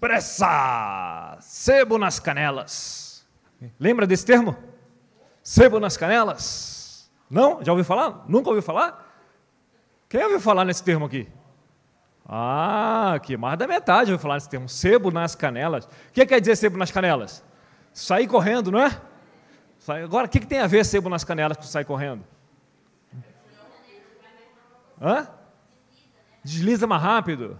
Pressa! Sebo nas canelas. Lembra desse termo? Sebo nas canelas? Não? Já ouviu falar? Nunca ouviu falar? Quem ouviu falar nesse termo aqui? Ah, aqui mais da metade ouviu falar nesse termo. Sebo nas canelas. O que quer dizer sebo nas canelas? Sair correndo, não é? Agora, o que tem a ver sebo nas canelas com sair correndo? Hã? Desliza mais rápido.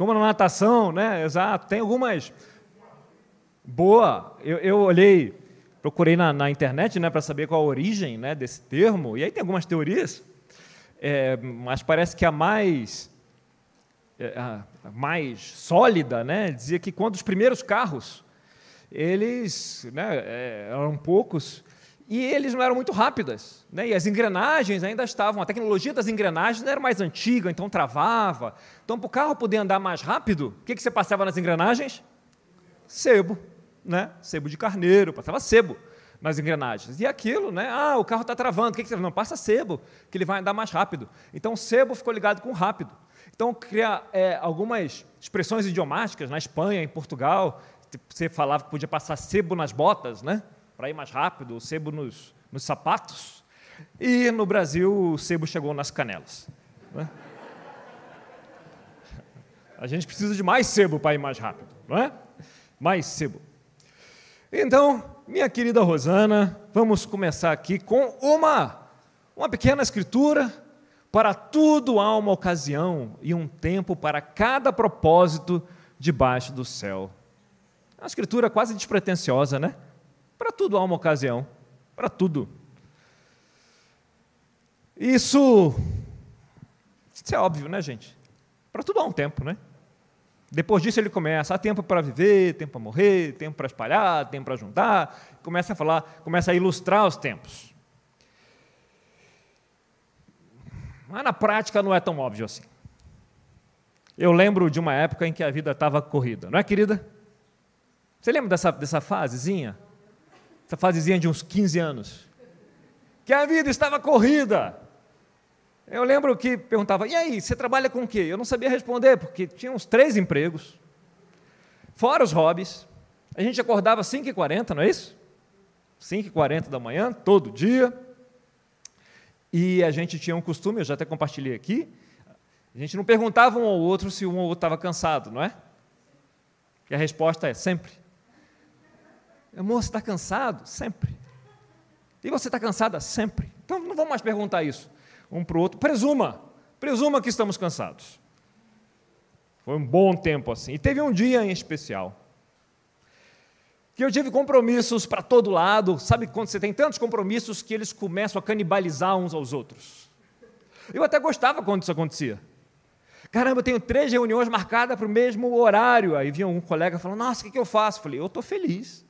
Como na natação, né? Exato. Tem algumas. Boa. Eu, eu olhei, procurei na, na internet né, para saber qual a origem né, desse termo, e aí tem algumas teorias, é, mas parece que a mais, é, a mais sólida né, dizia que quando os primeiros carros, eles né, é, eram poucos, e eles não eram muito rápidas, né? e as engrenagens ainda estavam, a tecnologia das engrenagens era mais antiga, então travava. Então, para o carro poder andar mais rápido, o que, que você passava nas engrenagens? Sebo, né? sebo de carneiro, passava sebo nas engrenagens. E aquilo, né? ah, o carro está travando, o que, que você Não, passa sebo, que ele vai andar mais rápido. Então, sebo ficou ligado com rápido. Então, cria é, algumas expressões idiomáticas, na Espanha, em Portugal, você falava que podia passar sebo nas botas, né? Para ir mais rápido, o sebo nos, nos sapatos. E no Brasil, o sebo chegou nas canelas. Né? A gente precisa de mais sebo para ir mais rápido, não é? Mais sebo. Então, minha querida Rosana, vamos começar aqui com uma, uma pequena escritura. Para tudo há uma ocasião e um tempo para cada propósito debaixo do céu. Uma escritura quase despretensiosa, né? Para tudo há uma ocasião, para tudo. Isso, isso é óbvio, né, gente? Para tudo há um tempo, né? Depois disso ele começa, há tempo para viver, tempo para morrer, tempo para espalhar, tempo para juntar, começa a falar, começa a ilustrar os tempos. Mas na prática não é tão óbvio assim. Eu lembro de uma época em que a vida estava corrida, não é, querida? Você lembra dessa, dessa fasezinha? Essa fasezinha de uns 15 anos, que a vida estava corrida. Eu lembro que perguntava, e aí, você trabalha com o quê? Eu não sabia responder, porque tinha uns três empregos, fora os hobbies. A gente acordava às 5h40, não é isso? 5h40 da manhã, todo dia. E a gente tinha um costume, eu já até compartilhei aqui, a gente não perguntava um ao outro se um ou outro estava cansado, não é? E a resposta é sempre. Amor, você está cansado? Sempre. E você está cansada? Sempre. Então não vamos mais perguntar isso um para o outro. Presuma, presuma que estamos cansados. Foi um bom tempo assim. E teve um dia em especial que eu tive compromissos para todo lado. Sabe quando você tem tantos compromissos que eles começam a canibalizar uns aos outros? Eu até gostava quando isso acontecia. Caramba, eu tenho três reuniões marcadas para o mesmo horário. Aí vinha um colega falando: Nossa, o que eu faço? Eu falei: Eu estou feliz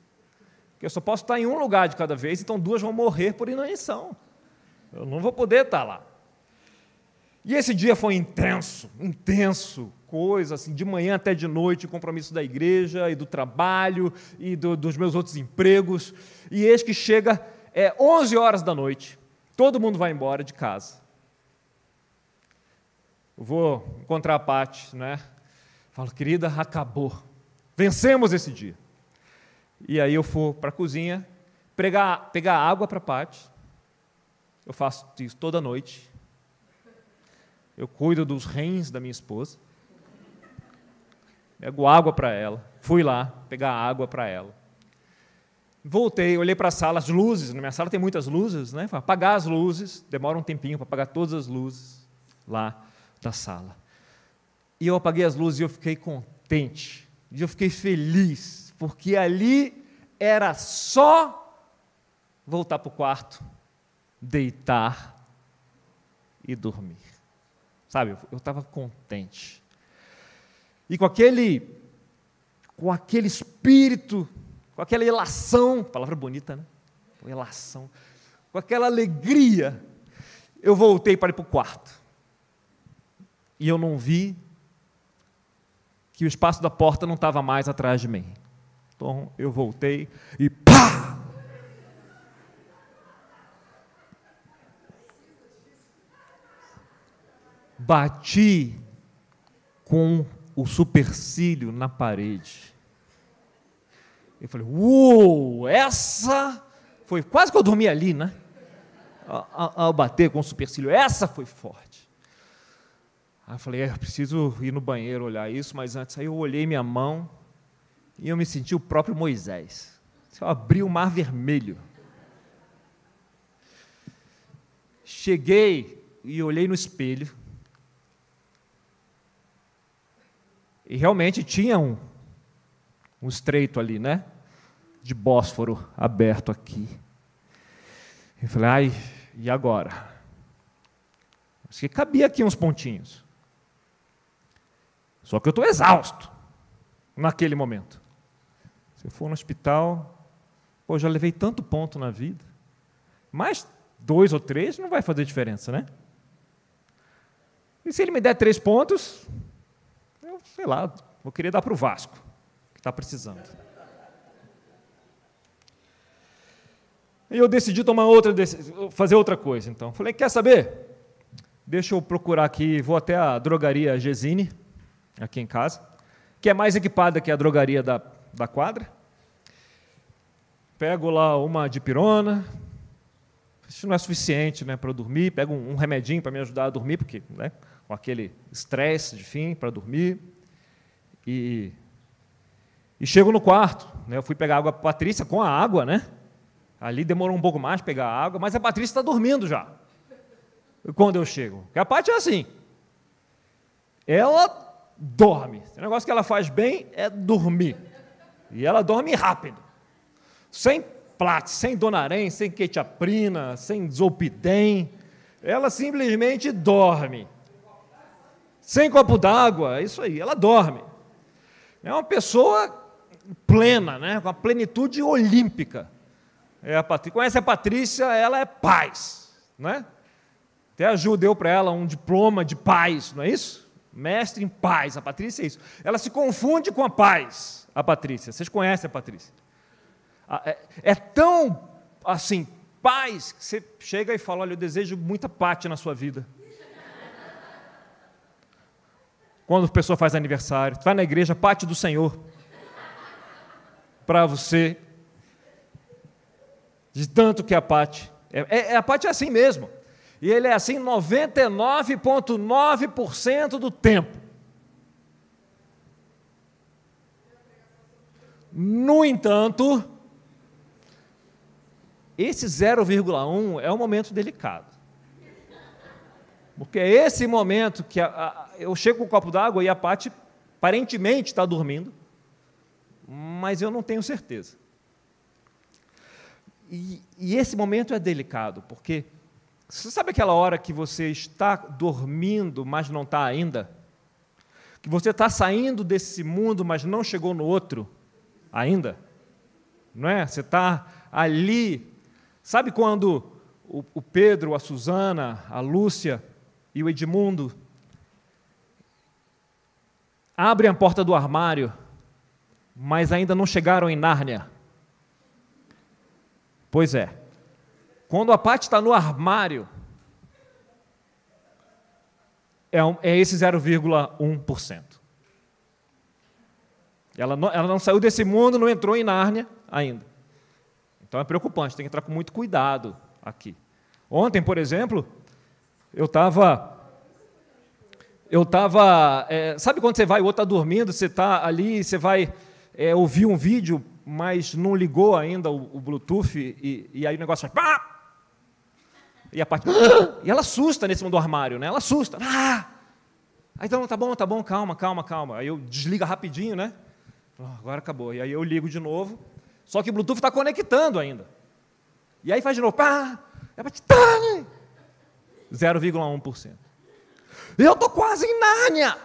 que eu só posso estar em um lugar de cada vez, então duas vão morrer por inanição. Eu não vou poder estar lá. E esse dia foi intenso, intenso, coisa assim, de manhã até de noite, compromisso da igreja e do trabalho e do, dos meus outros empregos. E eis que chega é 11 horas da noite, todo mundo vai embora de casa. Eu vou encontrar a Pati, né? Falo, querida, acabou. Vencemos esse dia. E aí eu for para a cozinha, pegar, pegar água para a Paty. Eu faço isso toda noite. Eu cuido dos rins da minha esposa. Pego água para ela. Fui lá pegar água para ela. Voltei, olhei para a sala, as luzes. Na minha sala tem muitas luzes, né? Apagar as luzes, demora um tempinho para apagar todas as luzes lá da sala. E eu apaguei as luzes e eu fiquei contente. E eu fiquei feliz porque ali era só voltar para o quarto, deitar e dormir. Sabe, eu estava contente. E com aquele, com aquele espírito, com aquela elação, palavra bonita, né? Elação, com aquela alegria, eu voltei para ir para o quarto. E eu não vi que o espaço da porta não estava mais atrás de mim. Então eu voltei e pá! Bati com o supercílio na parede. Eu falei, uou, essa foi quase que eu dormi ali, né? Ao bater com o supercílio, essa foi forte. Aí eu falei, é, preciso ir no banheiro olhar isso, mas antes aí eu olhei minha mão e eu me senti o próprio Moisés. Eu abri o mar vermelho. Cheguei e olhei no espelho. E realmente tinha um, um estreito ali, né? De Bósforo aberto aqui. Eu falei, ai, e agora? Acho que cabia aqui uns pontinhos. Só que eu estou exausto naquele momento. Se eu for no hospital, pô, já levei tanto ponto na vida. Mais dois ou três não vai fazer diferença, né? E se ele me der três pontos, eu sei lá, vou querer dar para o Vasco, que está precisando. E eu decidi tomar outra, fazer outra coisa. Então, falei, quer saber? Deixa eu procurar aqui, vou até a drogaria Gesine, aqui em casa, que é mais equipada que a drogaria da, da quadra. Pego lá uma de pirona, isso não é suficiente né, para dormir, pego um, remedinho para me ajudar a dormir, porque né, com aquele estresse de fim para dormir. E, e chego no quarto, né, eu fui pegar água para a Patrícia com a água, né? Ali demorou um pouco mais pegar a água, mas a Patrícia está dormindo já. Quando eu chego. Porque a Patrícia é assim. Ela dorme. O negócio que ela faz bem é dormir. E ela dorme rápido. Sem plat, sem donarém, sem quetiaprina, sem zolpidem. Ela simplesmente dorme. Sem copo d'água, é isso aí, ela dorme. É uma pessoa plena, né? com a plenitude olímpica. É a Patrícia. Conhece a Patrícia, ela é paz. Né? Até a Ju deu para ela um diploma de paz, não é isso? Mestre em paz, a Patrícia é isso. Ela se confunde com a paz, a Patrícia. Vocês conhecem a Patrícia? É, é tão assim, paz, que você chega e fala: Olha, eu desejo muita paz na sua vida. Quando a pessoa faz aniversário, vai na igreja, pate do Senhor. Para você, de tanto que a Pati. É, é, a Pati é assim mesmo. E ele é assim 99,9% do tempo. No entanto, esse 0,1 é um momento delicado. Porque é esse momento que a, a, eu chego com o copo d'água e a Pati aparentemente está dormindo, mas eu não tenho certeza. E, e esse momento é delicado, porque você sabe aquela hora que você está dormindo, mas não está ainda? Que você está saindo desse mundo, mas não chegou no outro ainda? Não é? Você está ali. Sabe quando o, Pedro, a Susana, a Lúcia e o Edmundo abrem a porta do armário, mas ainda não chegaram em Nárnia? Pois é. Quando a parte está no armário, é, um, é esse 0,1%. Ela não, ela não saiu desse mundo, não entrou em Nárnia ainda. Então é preocupante, tem que entrar com muito cuidado aqui. Ontem, por exemplo, eu estava. Eu estava. É, sabe quando você vai, o outro está dormindo, você está ali, você vai é, ouvir um vídeo mas não ligou ainda o, o Bluetooth e, e, aí o negócio. Pá! E a parte. E ela assusta nesse mundo do armário, né? Ela assusta. Ah! Aí então, tá bom, tá bom, calma, calma, calma. Aí eu desliga rapidinho, né? Oh, agora acabou. E aí eu ligo de novo. Só que o Bluetooth está conectando ainda. E aí faz de novo. Pá! É para 0,1%. Eu estou quase em Nárnia.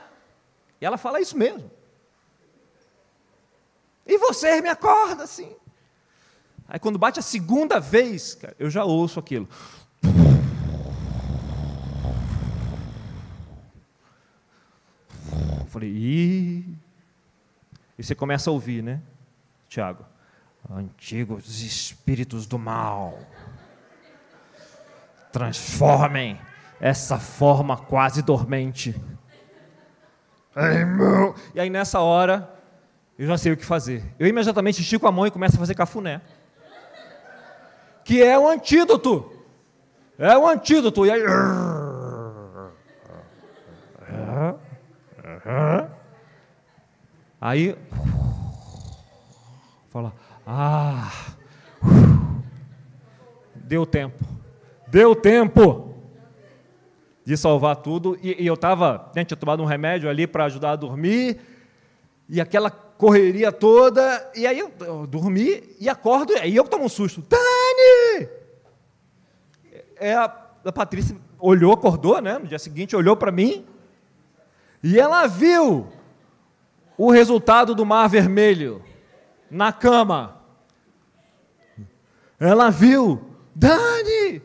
E ela fala isso mesmo. E você me acorda assim. Aí quando bate a segunda vez, cara, eu já ouço aquilo. Eu falei, Ih. e você começa a ouvir, né, Tiago? Antigos espíritos do mal, transformem essa forma quase dormente. E aí nessa hora, eu já sei o que fazer. Eu imediatamente estico a mão e começo a fazer cafuné. Que é o antídoto. É o antídoto. E aí. Aí. Fala. Ah. Deu tempo. Deu tempo de salvar tudo. E, e eu estava, né, tinha tomado um remédio ali para ajudar a dormir. E aquela correria toda. E aí eu, eu dormi e acordo. E aí eu tomo um susto. Dani! É, a, a Patrícia olhou, acordou, né? No dia seguinte, olhou para mim. E ela viu o resultado do Mar Vermelho na cama. Ela viu, Dani,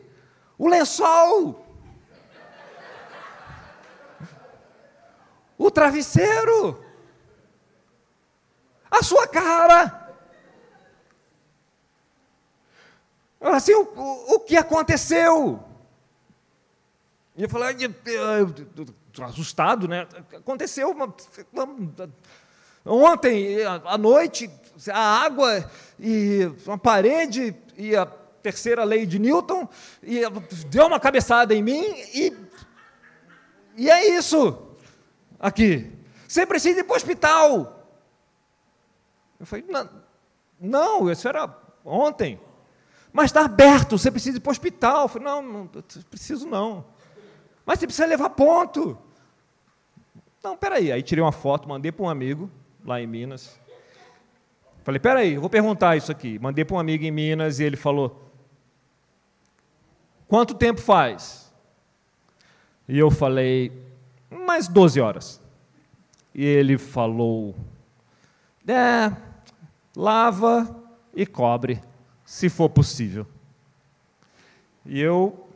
o lençol, o travesseiro, a sua cara. Assim, o, o, o que aconteceu? E eu falei, assustado, né? Aconteceu uma, ontem à noite, a água e uma parede e a terceira lei de Newton e deu uma cabeçada em mim e e é isso aqui. Você precisa ir para o hospital. Eu falei, não, não, isso era ontem. Mas está aberto, você precisa ir para o hospital. Eu falei, não, não preciso não. Mas você precisa levar ponto. Não, peraí. Aí tirei uma foto, mandei para um amigo lá em Minas. Falei, peraí, eu vou perguntar isso aqui. Mandei para um amigo em Minas e ele falou: Quanto tempo faz? E eu falei, mais 12 horas. E ele falou: É, lava e cobre, se for possível. E eu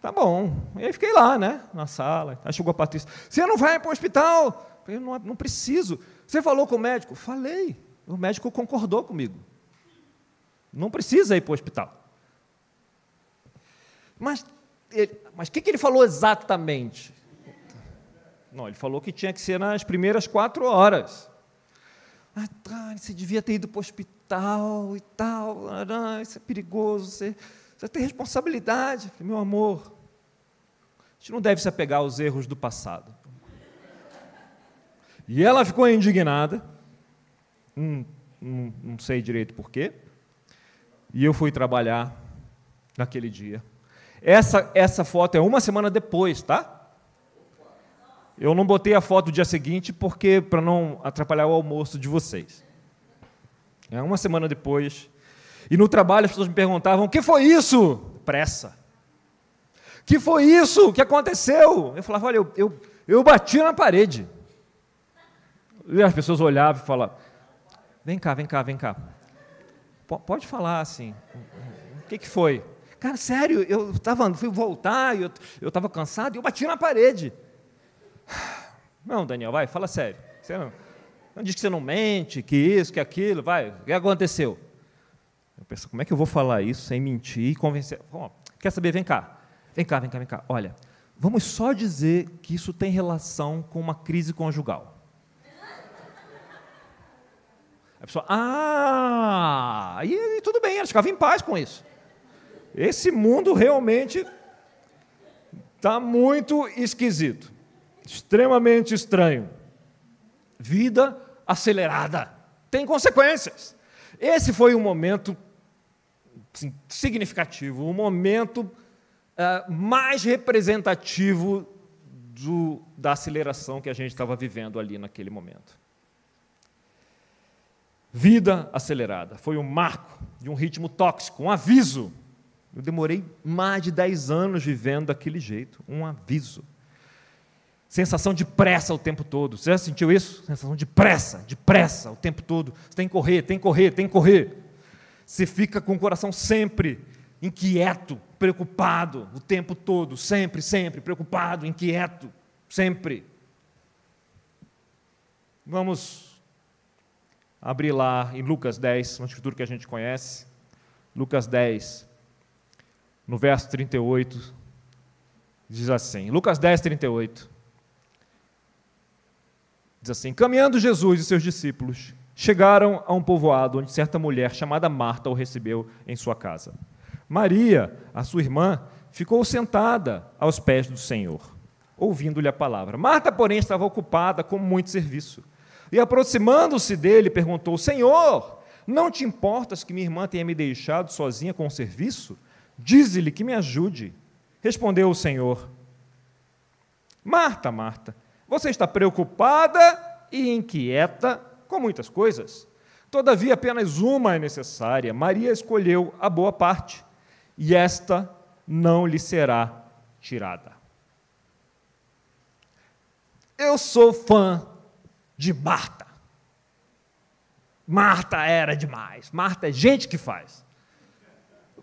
Tá bom. E aí fiquei lá, né? Na sala. Aí chegou a Patrícia. Você não vai para o hospital? Eu não, não preciso. Você falou com o médico? Falei. O médico concordou comigo. Não precisa ir para o hospital. Mas mas o que, que ele falou exatamente? Não, ele falou que tinha que ser nas primeiras quatro horas. Ah, tá, você devia ter ido para o hospital e tal. Isso é perigoso. Você você tem responsabilidade, meu amor. A gente não deve se apegar aos erros do passado. E ela ficou indignada, hum, hum, não sei direito porquê, e eu fui trabalhar naquele dia. Essa, essa foto é uma semana depois, tá? Eu não botei a foto do dia seguinte porque para não atrapalhar o almoço de vocês. É uma semana depois, e no trabalho as pessoas me perguntavam: o que foi isso? Pressa. que foi isso? O que aconteceu? Eu falava: olha, eu, eu, eu bati na parede. E as pessoas olhavam e falavam: vem cá, vem cá, vem cá. P pode falar assim. O que, que foi? Cara, sério, eu estava, fui voltar, eu estava cansado e eu bati na parede. Não, Daniel, vai, fala sério. Você não, não diz que você não mente, que isso, que aquilo, vai, o que aconteceu? Eu penso, como é que eu vou falar isso sem mentir e convencer? Bom, quer saber? Vem cá. Vem cá, vem cá, vem cá. Olha, vamos só dizer que isso tem relação com uma crise conjugal. A pessoa, ah, e, e tudo bem, ela ficava em paz com isso. Esse mundo realmente está muito esquisito, extremamente estranho. Vida acelerada tem consequências. Esse foi um momento assim, significativo, o momento uh, mais representativo do, da aceleração que a gente estava vivendo ali naquele momento. Vida acelerada. Foi um marco de um ritmo tóxico, um aviso. Eu demorei mais de 10 anos vivendo daquele jeito, um aviso. Sensação de pressa o tempo todo. Você já sentiu isso? Sensação de pressa, de pressa o tempo todo. Você tem que correr, tem que correr, tem que correr. Você fica com o coração sempre inquieto, preocupado o tempo todo, sempre, sempre preocupado, inquieto, sempre. Vamos abrir lá em Lucas 10, uma escritura que a gente conhece. Lucas 10, no verso 38, diz assim: Lucas 10, 38. Diz assim: Caminhando Jesus e seus discípulos chegaram a um povoado onde certa mulher chamada Marta o recebeu em sua casa. Maria, a sua irmã, ficou sentada aos pés do Senhor, ouvindo-lhe a palavra. Marta, porém, estava ocupada com muito serviço. E aproximando-se dele, perguntou: Senhor, não te importas que minha irmã tenha me deixado sozinha com o serviço? Dize-lhe que me ajude. Respondeu o Senhor: Marta, Marta, você está preocupada e inquieta com muitas coisas. Todavia, apenas uma é necessária. Maria escolheu a boa parte, e esta não lhe será tirada. Eu sou fã de Marta. Marta era demais. Marta é gente que faz.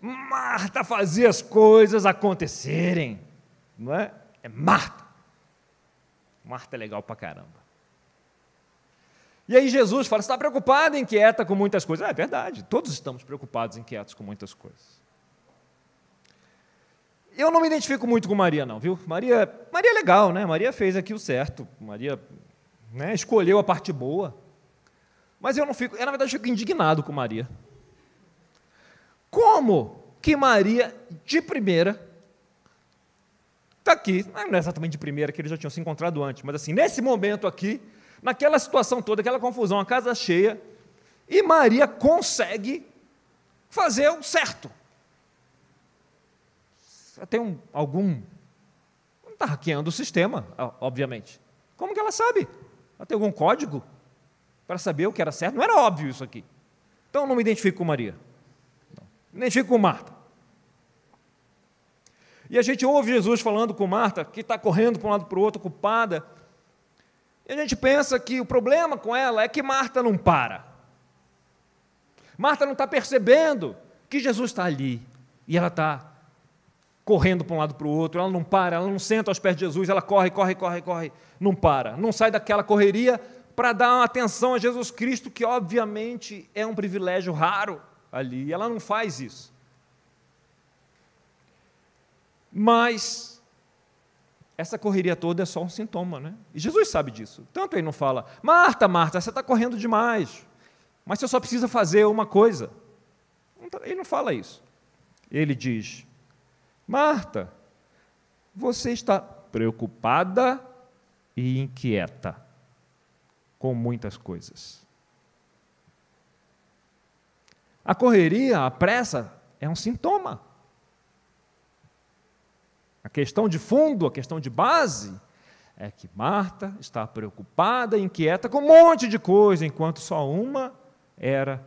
Marta fazia as coisas acontecerem. Não é? É Marta. Marta é legal pra caramba. E aí Jesus fala: você está preocupado inquieta com muitas coisas. É, verdade, todos estamos preocupados inquietos com muitas coisas. Eu não me identifico muito com Maria, não, viu? Maria, Maria é legal, né? Maria fez aqui o certo. Maria né, escolheu a parte boa. Mas eu não fico, eu na verdade fico indignado com Maria. Como que Maria, de primeira, está aqui, não é exatamente de primeira, que eles já tinham se encontrado antes, mas assim, nesse momento aqui, naquela situação toda, aquela confusão, a casa cheia, e Maria consegue fazer o certo. Tem um, algum. Não está hackeando o sistema, obviamente. Como que ela sabe? Ela tem algum código para saber o que era certo? Não era óbvio isso aqui. Então não me identifico com Maria. Não. Me identifico com Marta. E a gente ouve Jesus falando com Marta, que está correndo para um lado para o outro, ocupada. E a gente pensa que o problema com ela é que Marta não para. Marta não está percebendo que Jesus está ali e ela está correndo para um lado para o outro, ela não para, ela não senta aos pés de Jesus, ela corre, corre, corre, corre, não para, não sai daquela correria para dar uma atenção a Jesus Cristo, que obviamente é um privilégio raro ali, ela não faz isso. Mas essa correria toda é só um sintoma, né? E Jesus sabe disso. Tanto ele não fala, Marta, Marta, você está correndo demais, mas você só precisa fazer uma coisa. Tá, ele não fala isso. Ele diz, Marta, você está preocupada e inquieta com muitas coisas. A correria, a pressa, é um sintoma. A questão de fundo, a questão de base, é que Marta está preocupada inquieta com um monte de coisa, enquanto só uma era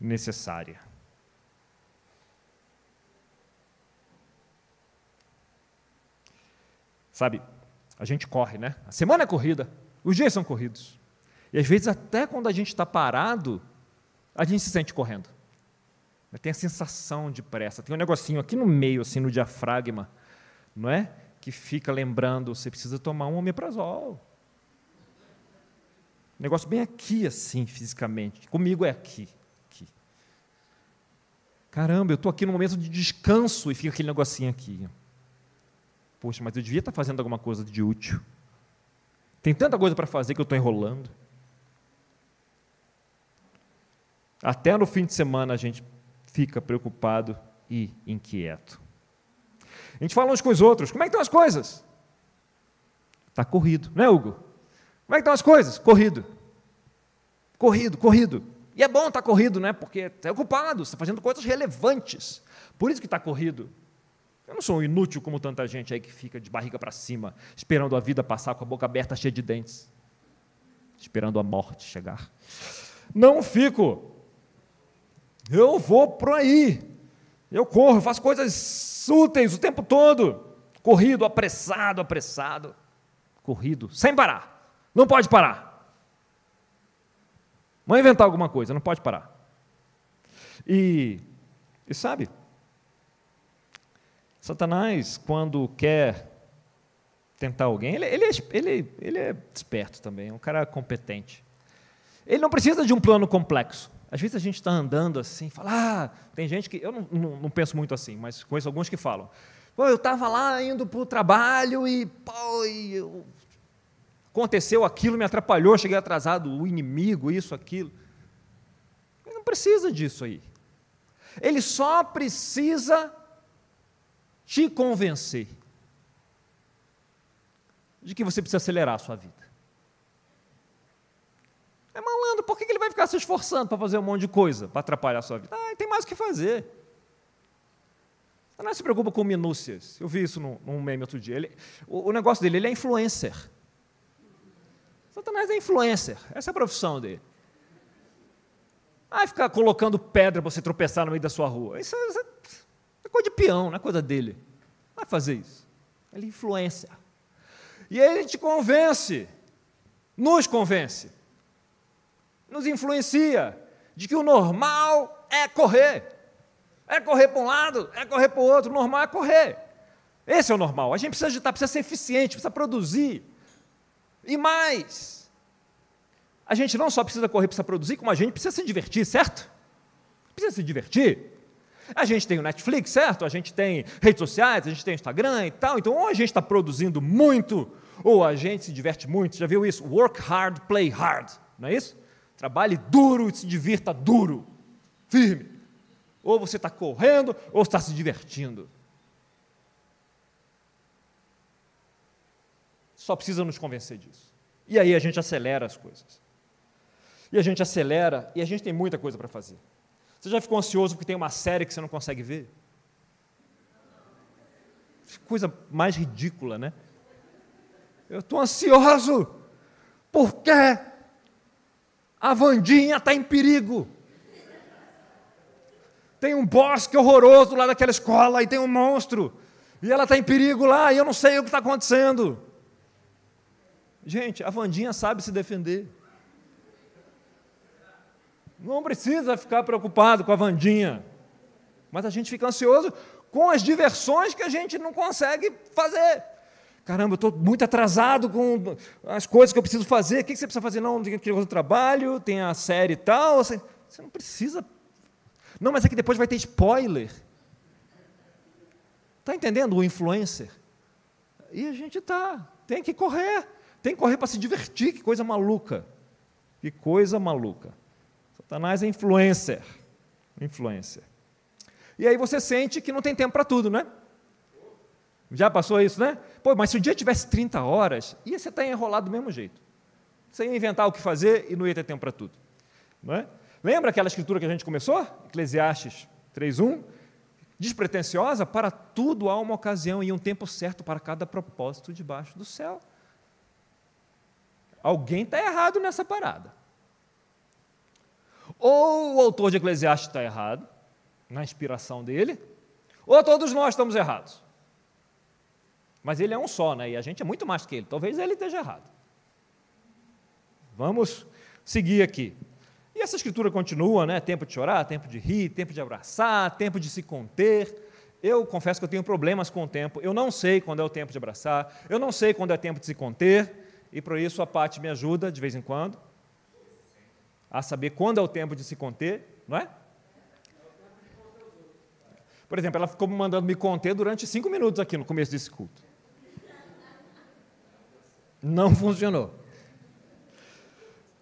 necessária. Sabe, a gente corre, né? A semana é corrida, os dias são corridos. E às vezes, até quando a gente está parado, a gente se sente correndo. Tem a sensação de pressa. Tem um negocinho aqui no meio, assim, no diafragma, não é? Que fica lembrando, você precisa tomar um omeprazol. Negócio bem aqui, assim, fisicamente. Comigo é aqui. aqui. Caramba, eu estou aqui no momento de descanso e fica aquele negocinho aqui. Poxa, mas eu devia estar fazendo alguma coisa de útil. Tem tanta coisa para fazer que eu estou enrolando. Até no fim de semana a gente fica preocupado e inquieto. A gente fala uns com os outros. Como é que estão as coisas? Está corrido, não é, Hugo? Como é que estão as coisas? Corrido. Corrido, corrido. E é bom estar tá corrido, né? Porque está ocupado, está fazendo coisas relevantes. Por isso que está corrido. Eu não sou um inútil como tanta gente aí que fica de barriga para cima, esperando a vida passar com a boca aberta, cheia de dentes, esperando a morte chegar. Não fico. Eu vou por aí. Eu corro, faço coisas úteis o tempo todo. Corrido, apressado, apressado. Corrido, sem parar. Não pode parar. Vamos inventar alguma coisa, não pode parar. E, e sabe, Satanás, quando quer tentar alguém, ele, ele, é, ele, ele é esperto também, é um cara competente. Ele não precisa de um plano complexo. Às vezes a gente está andando assim, fala, ah, tem gente que, eu não, não, não, penso muito assim, mas conheço alguns que falam, pô, eu estava lá indo para o trabalho e, pô, e eu Aconteceu aquilo, me atrapalhou, cheguei atrasado, o inimigo, isso, aquilo. Ele não precisa disso aí. Ele só precisa te convencer de que você precisa acelerar a sua vida. É malandro, por que ele vai ficar se esforçando para fazer um monte de coisa, para atrapalhar a sua vida? Ah, tem mais o que fazer. Não se preocupa com minúcias. Eu vi isso num, num meme outro dia. Ele, o, o, negócio dele, ele é influencer. Satanás é influencer. Essa é a profissão dele. Ah, ficar colocando pedra para você tropeçar no meio da sua rua. Isso é, isso é coisa de peão, não é coisa dele. Vai fazer isso. Ele é influencer. E ele te convence, nos convence, nos influencia de que o normal é correr. É correr para um lado, é correr para o outro, o normal é correr. Esse é o normal. A gente precisa agitar, precisa ser eficiente, precisa produzir. E mais, a gente não só precisa correr, precisa produzir, como a gente precisa se divertir, certo? Precisa se divertir. A gente tem o Netflix, certo? A gente tem redes sociais, a gente tem Instagram e tal. Então, ou a gente está produzindo muito, ou a gente se diverte muito. Já viu isso? Work hard, play hard. Não é isso? Trabalhe duro e se divirta duro. Firme. Ou você está correndo, ou está se divertindo. Só precisa nos convencer disso. E aí a gente acelera as coisas. E a gente acelera e a gente tem muita coisa para fazer. Você já ficou ansioso porque tem uma série que você não consegue ver? Coisa mais ridícula, né? Eu estou ansioso porque a Vandinha está em perigo. Tem um bosque horroroso lá daquela escola e tem um monstro. E ela está em perigo lá e eu não sei o que está acontecendo. Gente, a Vandinha sabe se defender. Não precisa ficar preocupado com a Vandinha. Mas a gente fica ansioso com as diversões que a gente não consegue fazer. Caramba, eu estou muito atrasado com as coisas que eu preciso fazer. O que você precisa fazer? Não, tem que trabalho, tem a série e tal. Você, você não precisa não, mas é que depois vai ter spoiler. Está entendendo o influencer? E a gente tá, tem que correr, tem que correr para se divertir, que coisa maluca. Que coisa maluca. Satanás é influencer. Influencer. E aí você sente que não tem tempo para tudo, né? Já passou isso, né? Pô, mas se o dia tivesse 30 horas, ia você estar tá enrolado do mesmo jeito. Você ia inventar o que fazer e não ia ter tempo para tudo. Não é? Lembra aquela escritura que a gente começou? Eclesiastes 3:1? Despretensiosa, para tudo há uma ocasião e um tempo certo para cada propósito debaixo do céu. Alguém está errado nessa parada. Ou o autor de Eclesiastes está errado, na inspiração dele, ou todos nós estamos errados. Mas ele é um só, né? E a gente é muito mais que ele. Talvez ele esteja errado. Vamos seguir aqui. E essa escritura continua, né? Tempo de chorar, tempo de rir, tempo de abraçar, tempo de se conter. Eu confesso que eu tenho problemas com o tempo. Eu não sei quando é o tempo de abraçar, eu não sei quando é tempo de se conter, e por isso a Paty me ajuda de vez em quando a saber quando é o tempo de se conter, não é? Por exemplo, ela ficou mandando me conter durante cinco minutos aqui no começo desse culto. Não funcionou.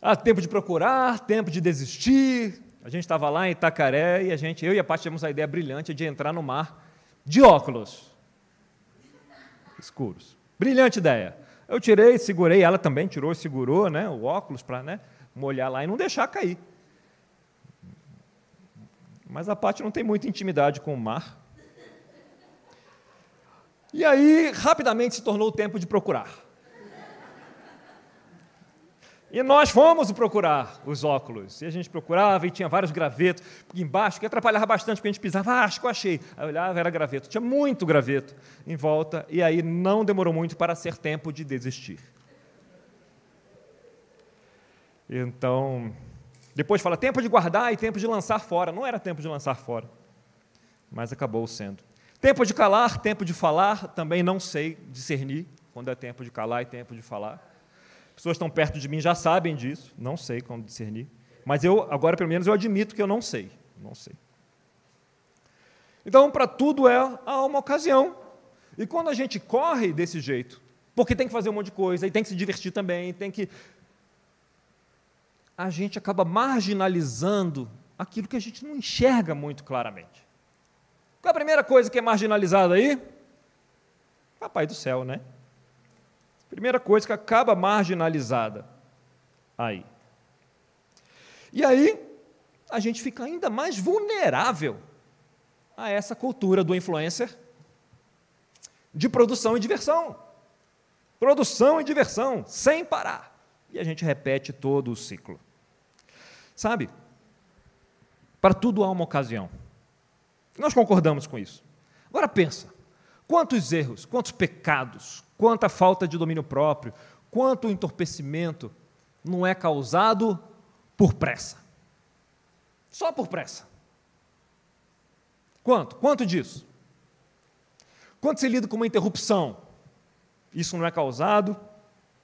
Ah, tempo de procurar, tempo de desistir. A gente estava lá em Itacaré e a gente, eu e a Paty tivemos a ideia brilhante de entrar no mar de óculos escuros. Brilhante ideia. Eu tirei, segurei, ela também tirou e segurou né, o óculos para né, molhar lá e não deixar cair. Mas a Paty não tem muita intimidade com o mar. E aí, rapidamente se tornou o tempo de procurar. E nós fomos procurar os óculos. E a gente procurava e tinha vários gravetos embaixo, que atrapalhava bastante, porque a gente pisava, ah, acho que eu achei. Aí olhava, era graveto. Tinha muito graveto em volta, e aí não demorou muito para ser tempo de desistir. Então, depois fala tempo de guardar e tempo de lançar fora. Não era tempo de lançar fora, mas acabou sendo. Tempo de calar, tempo de falar, também não sei discernir quando é tempo de calar e tempo de falar pessoas estão perto de mim já sabem disso, não sei como discernir. Mas eu, agora pelo menos, eu admito que eu não sei. Não sei. Então, para tudo é há uma ocasião. E quando a gente corre desse jeito, porque tem que fazer um monte de coisa, e tem que se divertir também, tem que. A gente acaba marginalizando aquilo que a gente não enxerga muito claramente. Qual é a primeira coisa que é marginalizada aí? Papai do céu, né? Primeira coisa que acaba marginalizada aí. E aí, a gente fica ainda mais vulnerável a essa cultura do influencer de produção e diversão. Produção e diversão, sem parar. E a gente repete todo o ciclo. Sabe? Para tudo há uma ocasião. Nós concordamos com isso. Agora pensa, quantos erros, quantos pecados, quanta falta de domínio próprio, quanto entorpecimento não é causado por pressa. Só por pressa. Quanto? Quanto disso? Quanto se lida com uma interrupção? Isso não é causado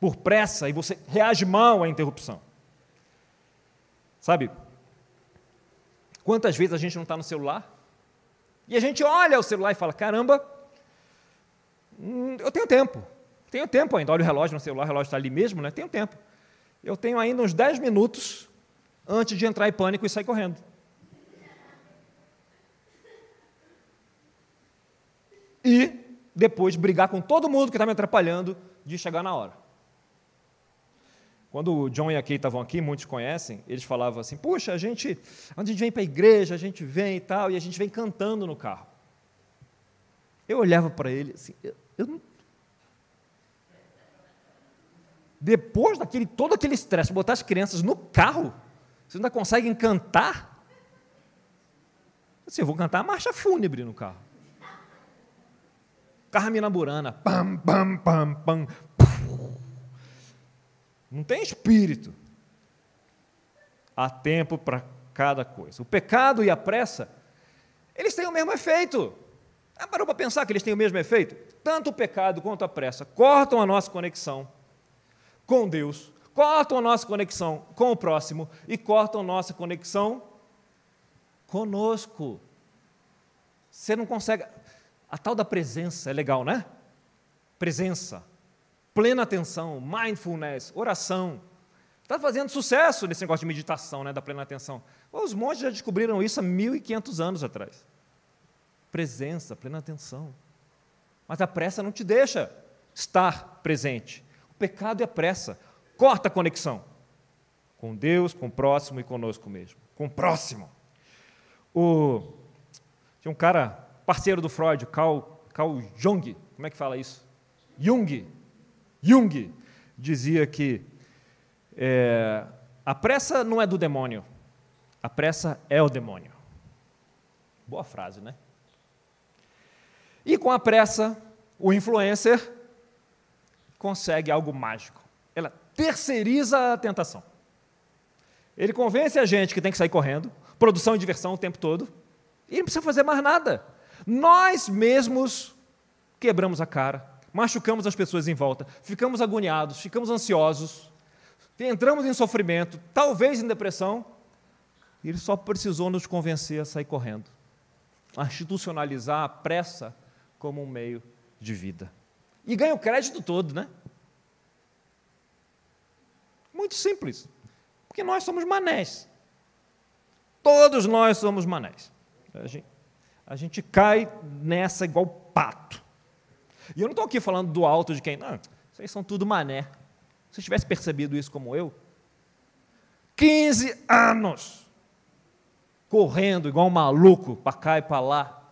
por pressa e você reage mal à interrupção. Sabe? Quantas vezes a gente não está no celular e a gente olha o celular e fala: caramba, hum, eu tenho tempo, tenho tempo ainda. Olha o relógio no celular, o relógio está ali mesmo, né? Tenho tempo. Eu tenho ainda uns 10 minutos antes de entrar em pânico e sair correndo. E depois brigar com todo mundo que está me atrapalhando de chegar na hora. Quando o John e a Kay estavam aqui, muitos conhecem, eles falavam assim: Puxa, a gente, a gente vem para a igreja, a gente vem e tal, e a gente vem cantando no carro. Eu olhava para ele assim, eu, eu não... Depois daquele todo aquele estresse, botar as crianças no carro, vocês ainda conseguem cantar? Assim, eu vou cantar a marcha fúnebre no carro. Carmina Burana, pam, pam, pam, pam. Não tem espírito. Há tempo para cada coisa. O pecado e a pressa, eles têm o mesmo efeito. Ah, parou para pensar que eles têm o mesmo efeito? Tanto o pecado quanto a pressa cortam a nossa conexão com Deus cortam a nossa conexão com o próximo e cortam a nossa conexão conosco. Você não consegue. A tal da presença é legal, né? Presença, plena atenção, mindfulness, oração. Está fazendo sucesso nesse negócio de meditação, né, da plena atenção. Os monges já descobriram isso há 1.500 anos atrás. Presença, plena atenção. Mas a pressa não te deixa estar presente. O pecado é pressa corta a conexão com Deus, com o próximo e conosco mesmo. Com o próximo. O, tinha um cara, parceiro do Freud, Carl, Carl Jung, como é que fala isso? Jung. Jung dizia que é, a pressa não é do demônio, a pressa é o demônio. Boa frase, né? E com a pressa, o influencer consegue algo mágico. Ela terceiriza a tentação. Ele convence a gente que tem que sair correndo, produção e diversão o tempo todo, e não precisa fazer mais nada. Nós mesmos quebramos a cara, machucamos as pessoas em volta, ficamos agoniados, ficamos ansiosos, entramos em sofrimento, talvez em depressão, ele só precisou nos convencer a sair correndo, a institucionalizar a pressa como um meio de vida. E ganha o crédito todo, né? Muito simples. Porque nós somos manés. Todos nós somos manés. A gente, a gente cai nessa igual pato. E eu não estou aqui falando do alto de quem. Não, vocês são tudo mané. Se tivesse percebido isso como eu, 15 anos correndo igual um maluco para cá e para lá.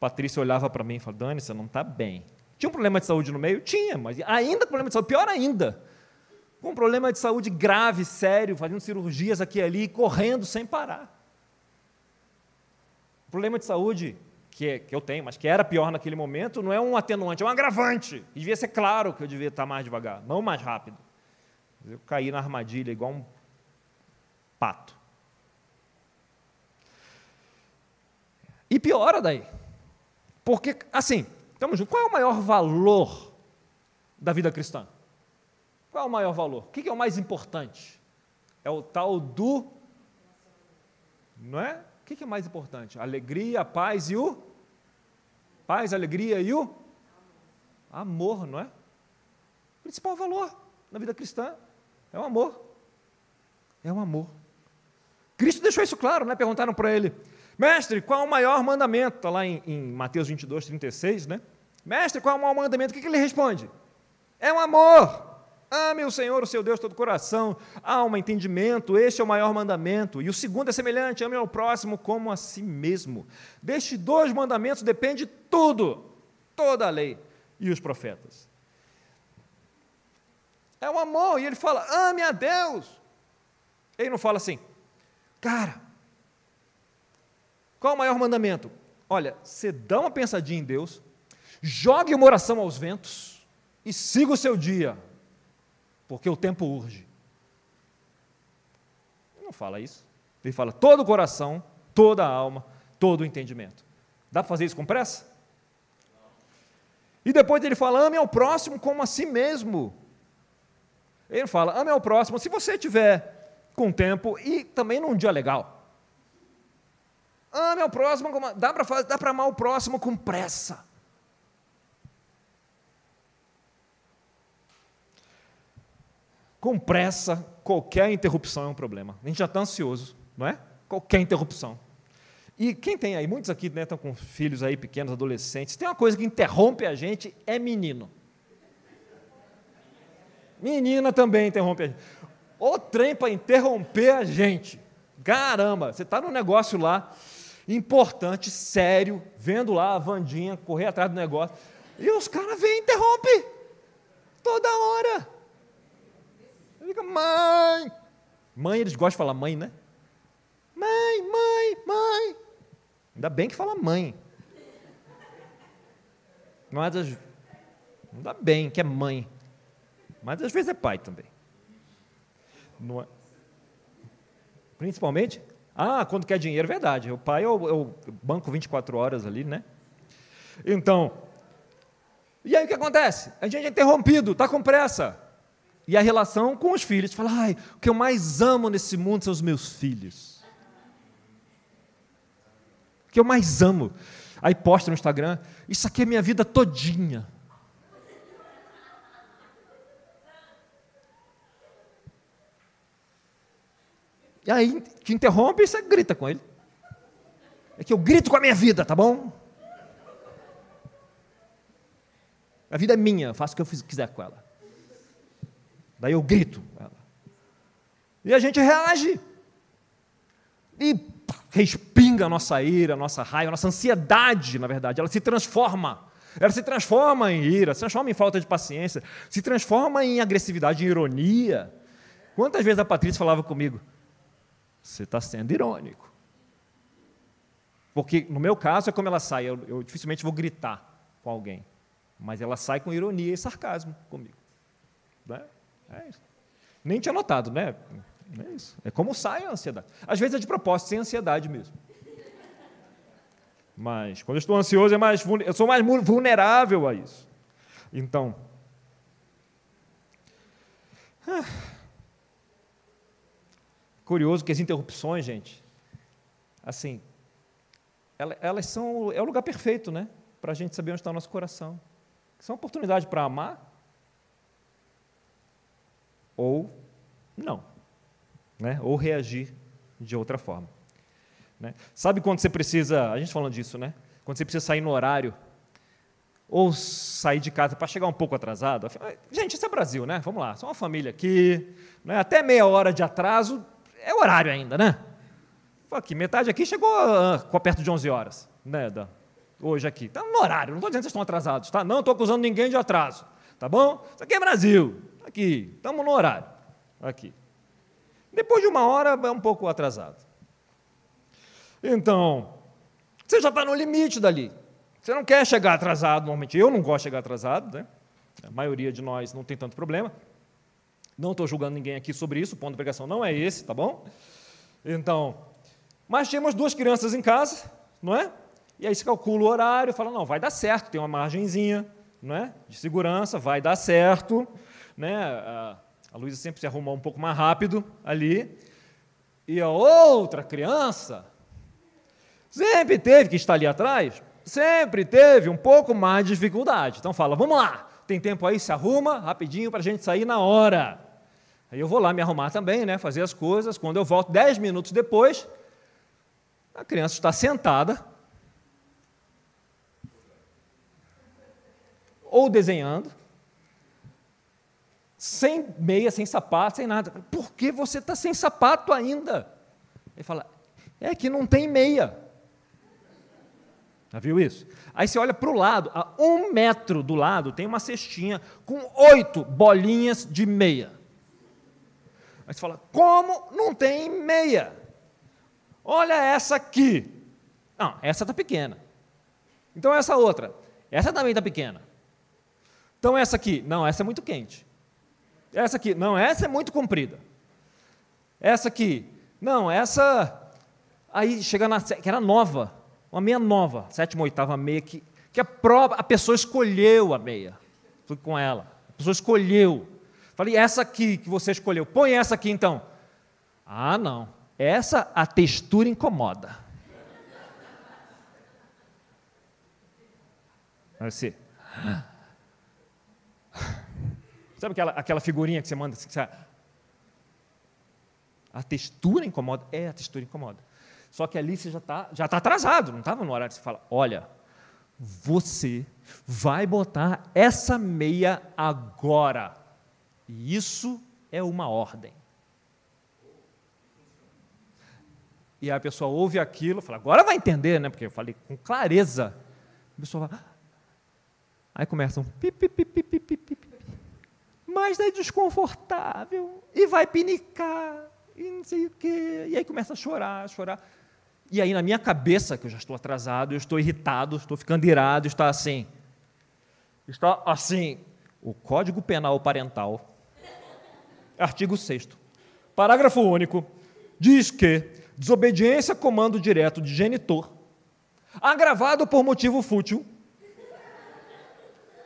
Patrícia olhava para mim e falava: Dani, você não está bem. Tinha um problema de saúde no meio? Tinha, mas ainda problema de saúde, pior ainda. Com um problema de saúde grave, sério, fazendo cirurgias aqui e ali, correndo sem parar. O problema de saúde que, que eu tenho, mas que era pior naquele momento, não é um atenuante, é um agravante. E devia ser claro que eu devia estar mais devagar, não mais rápido. Eu caí na armadilha igual um pato. E piora daí. Porque, assim, Estamos juntos. Qual é o maior valor da vida cristã? Qual é o maior valor? O que é o mais importante? É o tal do. Não é? O que é mais importante? Alegria, paz e o. Paz, alegria e o. Amor, não é? O principal valor na vida cristã é o amor. É o amor. Cristo deixou isso claro, né? Perguntaram para ele, mestre, qual é o maior mandamento? Está lá em, em, Mateus 22, 36, né? Mestre, qual é o maior mandamento? O que, que ele responde? É o amor. Ame o Senhor, o seu Deus, todo o coração, alma, entendimento, este é o maior mandamento. E o segundo é semelhante, ame ao próximo como a si mesmo. Destes dois mandamentos depende tudo, toda a lei e os profetas. É o amor, e ele fala, ame a Deus. Ele não fala assim, cara, qual o maior mandamento? Olha, você dá uma pensadinha em Deus, jogue uma oração aos ventos e siga o seu dia porque o tempo urge. Ele não fala isso. Ele fala todo o coração, toda a alma, todo o entendimento. Dá para fazer isso com pressa? E depois ele fala: ame ao próximo como a si mesmo. Ele fala: ame ao próximo se você tiver com tempo e também num dia legal. Ame ao próximo, dá para amar o próximo com pressa. Com pressa, qualquer interrupção é um problema. A gente já está ansioso, não é? Qualquer interrupção. E quem tem aí, muitos aqui né, estão com filhos aí pequenos, adolescentes, tem uma coisa que interrompe a gente, é menino. Menina também interrompe a gente. O trem para interromper a gente. Caramba, você está num negócio lá, importante, sério, vendo lá a Vandinha correr atrás do negócio, e os caras vêm e interrompem. Toda hora. Fica, mãe. Mãe, eles gostam de falar mãe, né? Mãe, mãe, mãe. Ainda bem que fala mãe. Mas ainda bem que é mãe. Mas às vezes é pai também. É? Principalmente, ah, quando quer dinheiro, é verdade. O pai é o, é o banco 24 horas ali, né? Então, e aí o que acontece? A gente é interrompido, está com pressa. E a relação com os filhos. Fala, ai, o que eu mais amo nesse mundo são os meus filhos. O que eu mais amo. Aí posta no Instagram, isso aqui é minha vida todinha. E aí te interrompe e você grita com ele. É que eu grito com a minha vida, tá bom? A vida é minha, faço o que eu quiser com ela. Daí eu grito. E a gente reage. E respinga a nossa ira, a nossa raiva, a nossa ansiedade, na verdade. Ela se transforma. Ela se transforma em ira, se transforma em falta de paciência, se transforma em agressividade, em ironia. Quantas vezes a Patrícia falava comigo? Você está sendo irônico. Porque, no meu caso, é como ela sai. Eu, eu dificilmente vou gritar com alguém. Mas ela sai com ironia e sarcasmo comigo. Né? É isso. Nem tinha notado, né? É isso. É como sai a ansiedade. Às vezes é de propósito, sem ansiedade mesmo. Mas quando eu estou ansioso, é mais, eu sou mais vulnerável a isso. Então. Ah, curioso que as interrupções, gente, assim, elas são. É o lugar perfeito, né? Para a gente saber onde está o nosso coração. São oportunidade para amar ou não, né? ou reagir de outra forma. Né? Sabe quando você precisa, a gente falando disso, né? Quando você precisa sair no horário, ou sair de casa para chegar um pouco atrasado. Gente, isso é Brasil, né? Vamos lá, só uma família aqui, né? até meia hora de atraso é horário ainda, né? Aqui, metade aqui chegou uh, perto de 11 horas, né? Da, hoje aqui. Está no horário, não estou dizendo que vocês estão atrasados, tá? Não estou acusando ninguém de atraso, tá bom? Isso aqui é Brasil. Aqui, estamos no horário. Aqui. Depois de uma hora é um pouco atrasado. Então, você já está no limite dali. Você não quer chegar atrasado normalmente. Eu não gosto de chegar atrasado, né? A maioria de nós não tem tanto problema. Não estou julgando ninguém aqui sobre isso, o ponto de pregação não é esse, tá bom? Então, mas tínhamos duas crianças em casa, não é? E aí se calcula o horário, fala, não, vai dar certo, tem uma margenzinha, não é? De segurança, vai dar certo né? A, a Luísa sempre se arrumou um pouco mais rápido ali. E a outra criança sempre teve que estar ali atrás, sempre teve um pouco mais de dificuldade. Então fala, vamos lá, tem tempo aí, se arruma rapidinho para a gente sair na hora. Aí eu vou lá me arrumar também, né, fazer as coisas. Quando eu volto, dez minutos depois, a criança está sentada, ou desenhando, sem meia, sem sapato, sem nada. Por que você está sem sapato ainda? Ele fala, é que não tem meia. Já viu isso? Aí você olha para o lado, a um metro do lado tem uma cestinha com oito bolinhas de meia. Você fala, como não tem meia? Olha essa aqui. Não, essa está pequena. Então essa outra. Essa também está pequena. Então essa aqui. Não, essa é muito quente. Essa aqui. Não, essa é muito comprida. Essa aqui. Não, essa. Aí chega na. que era nova. Uma meia nova. Sétima, oitava meia. Que, que a, prova, a pessoa escolheu a meia. Fui com ela. A pessoa escolheu. Falei, essa aqui que você escolheu. Põe essa aqui então. Ah, não. Essa a textura incomoda. Assim. Sabe aquela, aquela figurinha que você manda? Assim, a textura incomoda? É, a textura incomoda. Só que ali você já está já tá atrasado, não estava no horário. Você fala: olha, você vai botar essa meia agora. E isso é uma ordem. E a pessoa ouve aquilo, fala, agora vai entender, né? Porque eu falei com clareza. A pessoa fala, aí começam, pi, pi, pi, pi, pi, pi, pi, mas é desconfortável, e vai pinicar, e não sei o quê. E aí começa a chorar, a chorar. E aí na minha cabeça, que eu já estou atrasado, eu estou irritado, estou ficando irado, está assim. Está assim, o Código Penal Parental, artigo 6 parágrafo único, diz que desobediência a comando direto de genitor, agravado por motivo fútil,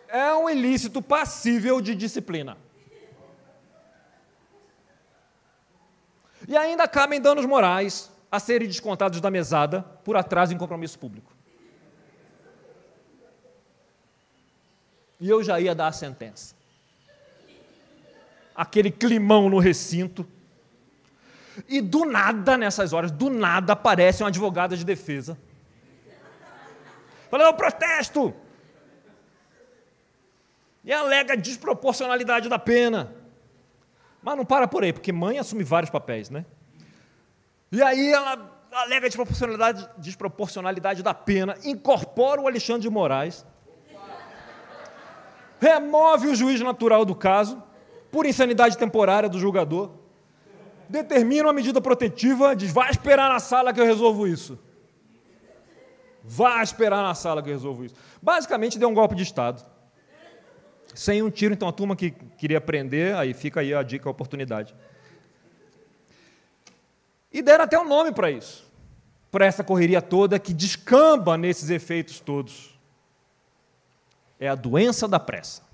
é um ilícito passível de disciplina. E ainda cabem danos morais a serem descontados da mesada por atraso em compromisso público. E eu já ia dar a sentença. Aquele climão no recinto, e do nada, nessas horas, do nada aparece uma advogada de defesa. Falando, protesto! E alega desproporcionalidade da pena. Mas não para por aí, porque mãe assume vários papéis, né? E aí ela alega desproporcionalidade, desproporcionalidade da pena, incorpora o Alexandre de Moraes, remove o juiz natural do caso, por insanidade temporária do julgador, determina uma medida protetiva, diz: vai esperar na sala que eu resolvo isso. Vá esperar na sala que eu resolvo isso. Basicamente, deu um golpe de Estado. Sem um tiro, então a turma que queria prender, aí fica aí a dica, a oportunidade. E deram até um nome para isso, para essa correria toda que descamba nesses efeitos todos. É a doença da pressa.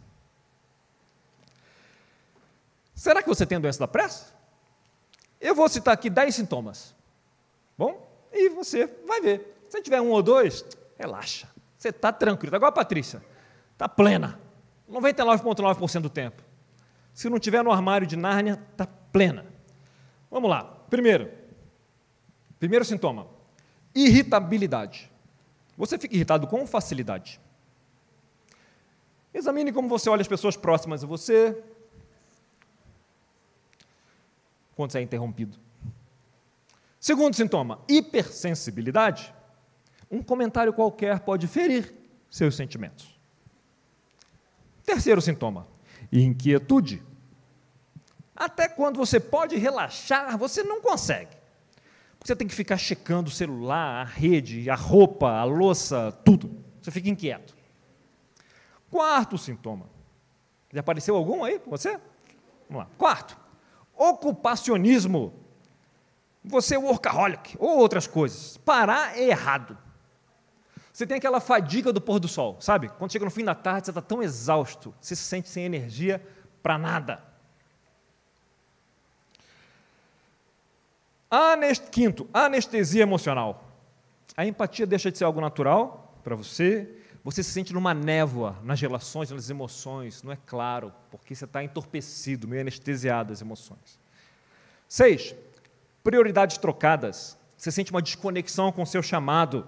Será que você tem a doença da pressa? Eu vou citar aqui 10 sintomas. Bom? E você vai ver. Se tiver um ou dois, relaxa. Você está tranquilo. Tá igual a Patrícia. Está plena. 99,9% do tempo. Se não tiver no armário de Nárnia, está plena. Vamos lá. Primeiro. Primeiro sintoma. Irritabilidade. Você fica irritado com facilidade. Examine como você olha as pessoas próximas a você, quando você é interrompido. Segundo sintoma, hipersensibilidade. Um comentário qualquer pode ferir seus sentimentos. Terceiro sintoma, inquietude. Até quando você pode relaxar, você não consegue. Você tem que ficar checando o celular, a rede, a roupa, a louça, tudo. Você fica inquieto. Quarto sintoma. Já apareceu algum aí para você? Vamos lá. Quarto, Ocupacionismo. Você é workaholic ou outras coisas. Parar é errado. Você tem aquela fadiga do pôr do sol, sabe? Quando chega no fim da tarde, você está tão exausto, você se sente sem energia para nada. Anest... Quinto, anestesia emocional. A empatia deixa de ser algo natural para você, você se sente numa névoa nas relações, nas emoções, não é claro, porque você está entorpecido, meio anestesiado das emoções. Seis, prioridades trocadas. Você sente uma desconexão com o seu chamado.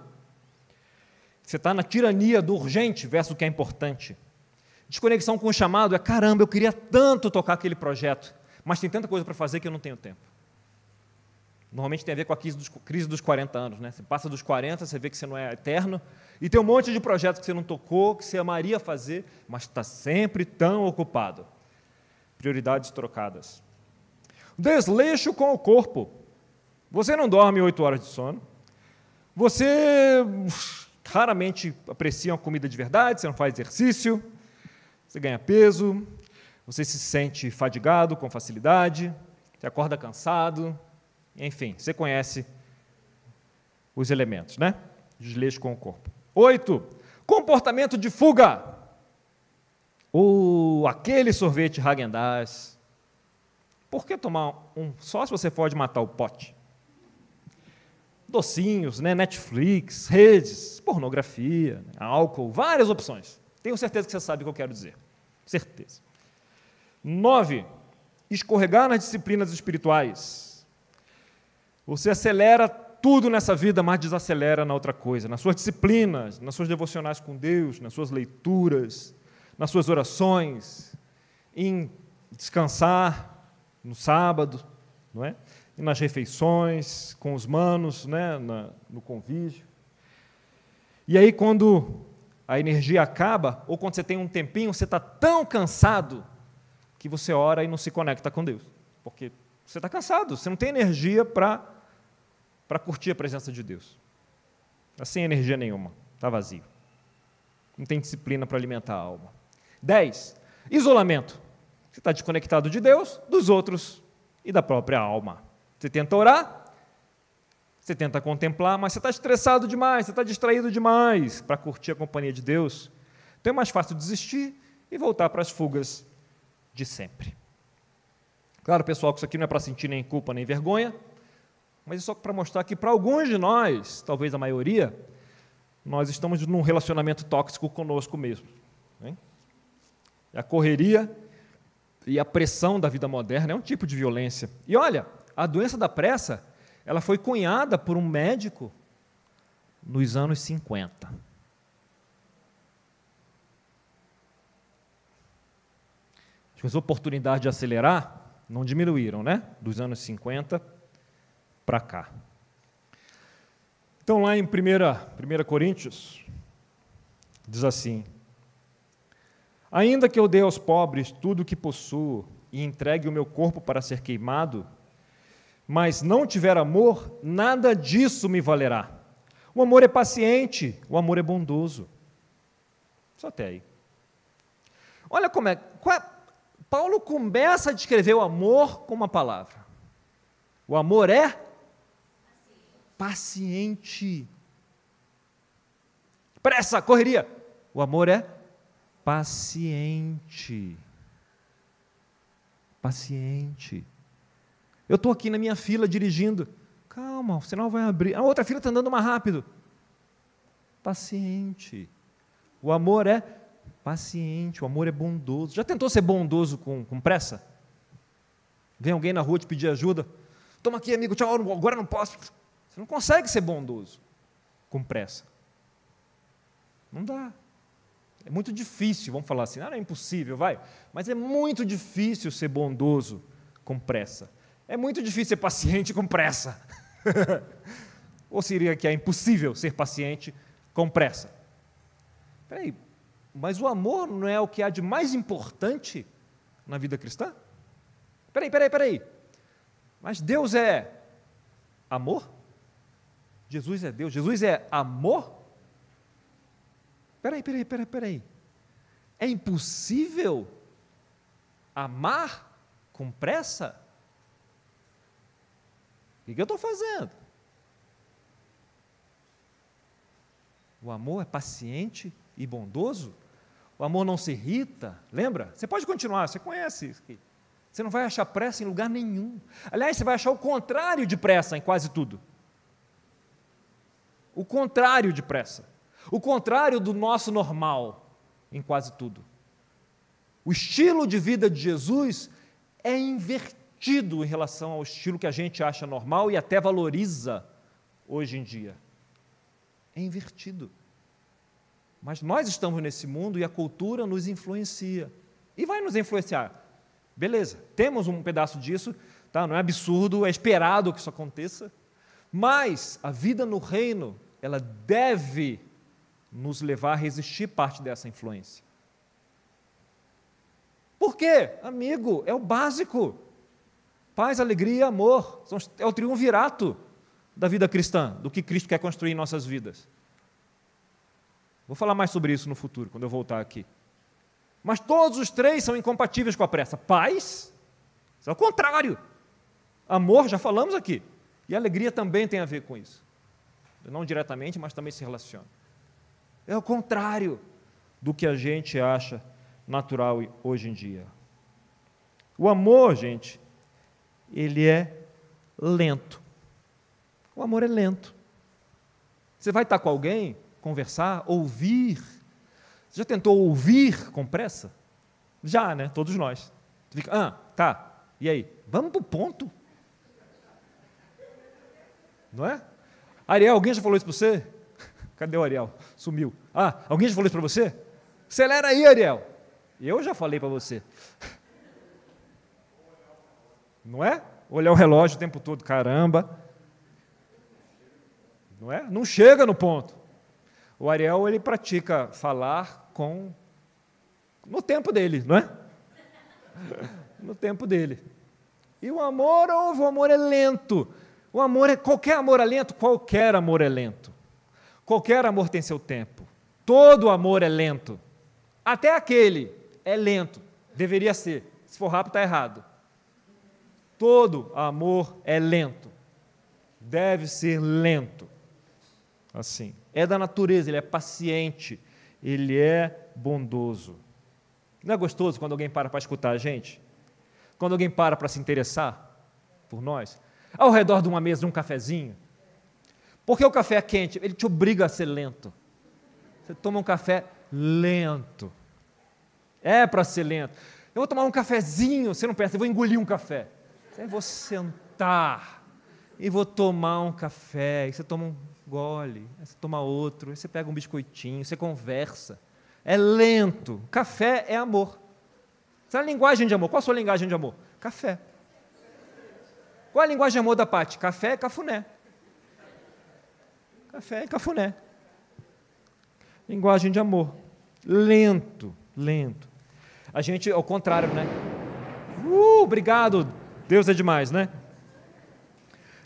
Você está na tirania do urgente versus o que é importante. Desconexão com o chamado é: caramba, eu queria tanto tocar aquele projeto, mas tem tanta coisa para fazer que eu não tenho tempo. Normalmente tem a ver com a crise dos, crise dos 40 anos. Né? Você passa dos 40, você vê que você não é eterno, e tem um monte de projetos que você não tocou, que você amaria fazer, mas está sempre tão ocupado. Prioridades trocadas. Desleixo com o corpo. Você não dorme oito horas de sono. Você raramente aprecia uma comida de verdade, você não faz exercício, você ganha peso, você se sente fadigado com facilidade, você acorda cansado, enfim, você conhece os elementos, né? Desleixo com o corpo. Oito, comportamento de fuga. Ou aquele sorvete Häagen-Dazs. Por que tomar um só se você pode matar o pote? Docinhos, né? Netflix, redes, pornografia, né? álcool, várias opções. Tenho certeza que você sabe o que eu quero dizer. Certeza. Nove, escorregar nas disciplinas espirituais. Você acelera tudo nessa vida, mas desacelera na outra coisa, nas suas disciplinas, nas suas devocionais com Deus, nas suas leituras, nas suas orações, em descansar no sábado, não é? E nas refeições, com os manos, né? Na, no convívio. E aí, quando a energia acaba, ou quando você tem um tempinho, você está tão cansado que você ora e não se conecta com Deus. Porque você está cansado, você não tem energia para curtir a presença de Deus. Está sem energia nenhuma, está vazio. Não tem disciplina para alimentar a alma. 10. Isolamento. Você está desconectado de Deus, dos outros e da própria alma. Você tenta orar, você tenta contemplar, mas você está estressado demais, você está distraído demais para curtir a companhia de Deus. Então é mais fácil desistir e voltar para as fugas de sempre. Claro, pessoal, que isso aqui não é para sentir nem culpa nem vergonha, mas é só para mostrar que para alguns de nós, talvez a maioria, nós estamos num relacionamento tóxico conosco mesmo. Hein? A correria e a pressão da vida moderna é um tipo de violência. E olha, a doença da pressa, ela foi cunhada por um médico nos anos 50. As oportunidades de acelerar não diminuíram, né? Dos anos 50 para cá. Então, lá em 1, 1 Coríntios, diz assim: Ainda que eu dê aos pobres tudo o que possuo e entregue o meu corpo para ser queimado, mas não tiver amor, nada disso me valerá. O amor é paciente, o amor é bondoso. Só até aí. Olha como é. é Paulo começa a descrever o amor com uma palavra. O amor é paciente. Pressa, correria. O amor é paciente. Paciente. Eu estou aqui na minha fila dirigindo. Calma, o sinal vai abrir. A outra fila está andando mais rápido. Paciente. O amor é paciente, o amor é bondoso. Já tentou ser bondoso com, com pressa? Vem alguém na rua te pedir ajuda? Toma aqui, amigo, tchau, agora não posso. Você não consegue ser bondoso com pressa. Não dá. É muito difícil, vamos falar assim, ah, não é impossível, vai. Mas é muito difícil ser bondoso com pressa. É muito difícil ser paciente com pressa. Ou seria que é impossível ser paciente com pressa? Peraí, mas o amor não é o que há de mais importante na vida cristã? Peraí, peraí, peraí. Mas Deus é amor? Jesus é Deus, Jesus é amor? Peraí, peraí, peraí, peraí. É impossível amar com pressa? O que eu estou fazendo? O amor é paciente e bondoso? O amor não se irrita? Lembra? Você pode continuar, você conhece isso aqui. Você não vai achar pressa em lugar nenhum. Aliás, você vai achar o contrário de pressa em quase tudo o contrário de pressa. O contrário do nosso normal em quase tudo. O estilo de vida de Jesus é invertido em relação ao estilo que a gente acha normal e até valoriza hoje em dia. É invertido. Mas nós estamos nesse mundo e a cultura nos influencia. E vai nos influenciar. Beleza, temos um pedaço disso, tá? não é absurdo, é esperado que isso aconteça. Mas a vida no reino, ela deve nos levar a resistir parte dessa influência. Por quê? Amigo, é o básico. Paz, alegria amor. É o triunvirato da vida cristã, do que Cristo quer construir em nossas vidas. Vou falar mais sobre isso no futuro, quando eu voltar aqui. Mas todos os três são incompatíveis com a pressa. Paz, é o contrário. Amor, já falamos aqui. E alegria também tem a ver com isso. Não diretamente, mas também se relaciona. É o contrário do que a gente acha natural hoje em dia. O amor, gente, ele é lento. O amor é lento. Você vai estar com alguém, conversar, ouvir. Você já tentou ouvir com pressa? Já, né? Todos nós. Você fica, ah, tá. E aí? Vamos para o ponto. Não é? Ariel, alguém já falou isso para você? Cadê o Ariel? Sumiu. Ah, alguém já falou isso para você? Acelera aí, Ariel. Eu já falei para você. Não é? Olhar o relógio o tempo todo, caramba. Não é? Não chega no ponto. O Ariel ele pratica falar com no tempo dele, não é? No tempo dele. E o amor, o amor é lento. O amor é qualquer amor é lento, qualquer amor é lento. Qualquer amor tem seu tempo. Todo amor é lento. Até aquele é lento. Deveria ser. Se for rápido, está errado. Todo amor é lento. Deve ser lento. Assim. É da natureza, ele é paciente, ele é bondoso. Não é gostoso quando alguém para para escutar a gente? Quando alguém para para se interessar por nós? Ao redor de uma mesa, de um cafezinho, porque o café é quente, ele te obriga a ser lento. Você toma um café lento. É para ser lento. Eu vou tomar um cafezinho, você não pensa, eu vou engolir um café. Eu vou sentar e vou tomar um café. E você toma um gole, aí você toma outro, aí você pega um biscoitinho, você conversa. É lento. Café é amor. Essa é a linguagem de amor. Qual a sua linguagem de amor? Café. Qual a linguagem de amor da parte? Café é cafuné. Café e cafuné. Linguagem de amor. Lento, lento. A gente, ao contrário, né? Uh, obrigado, Deus é demais, né?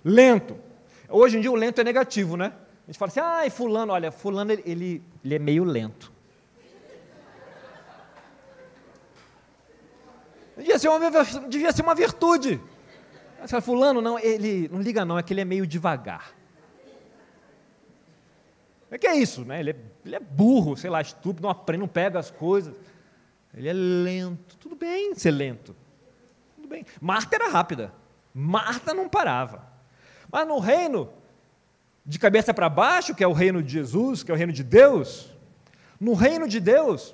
Lento. Hoje em dia o lento é negativo, né? A gente fala assim, ah, fulano, olha, fulano ele, ele é meio lento. Devia ser uma, devia ser uma virtude. Mas, fulano, não, ele não liga não, é que ele é meio devagar. O que é isso? Né? Ele, é, ele é burro, sei lá, estúpido, não aprende, não pega as coisas. Ele é lento. Tudo bem ser lento. Tudo bem. Marta era rápida. Marta não parava. Mas no reino de cabeça para baixo, que é o reino de Jesus, que é o reino de Deus, no reino de Deus,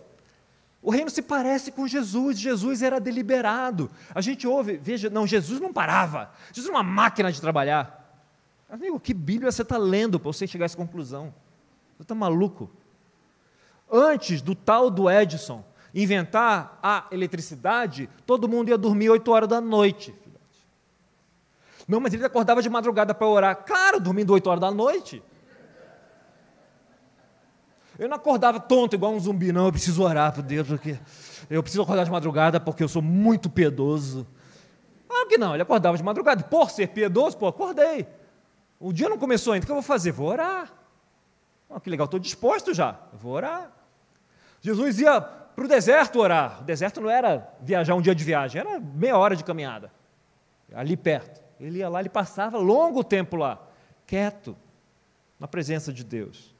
o reino se parece com Jesus. Jesus era deliberado. A gente ouve, veja, não, Jesus não parava. Jesus era uma máquina de trabalhar. Amigo, que Bíblia você está lendo para você chegar a essa conclusão? Você está maluco? Antes do tal do Edison inventar a eletricidade, todo mundo ia dormir 8 horas da noite. Não, mas ele acordava de madrugada para orar. Claro, dormindo 8 horas da noite. Eu não acordava tonto igual um zumbi, não. Eu preciso orar para Deus, porque eu preciso acordar de madrugada porque eu sou muito piedoso. Claro que não, ele acordava de madrugada. Por ser piedoso, pô, acordei. O dia não começou ainda, o que eu vou fazer? Vou orar. Oh, que legal, estou disposto já, vou orar. Jesus ia para o deserto orar. O deserto não era viajar um dia de viagem, era meia hora de caminhada, ali perto. Ele ia lá, ele passava longo tempo lá, quieto, na presença de Deus.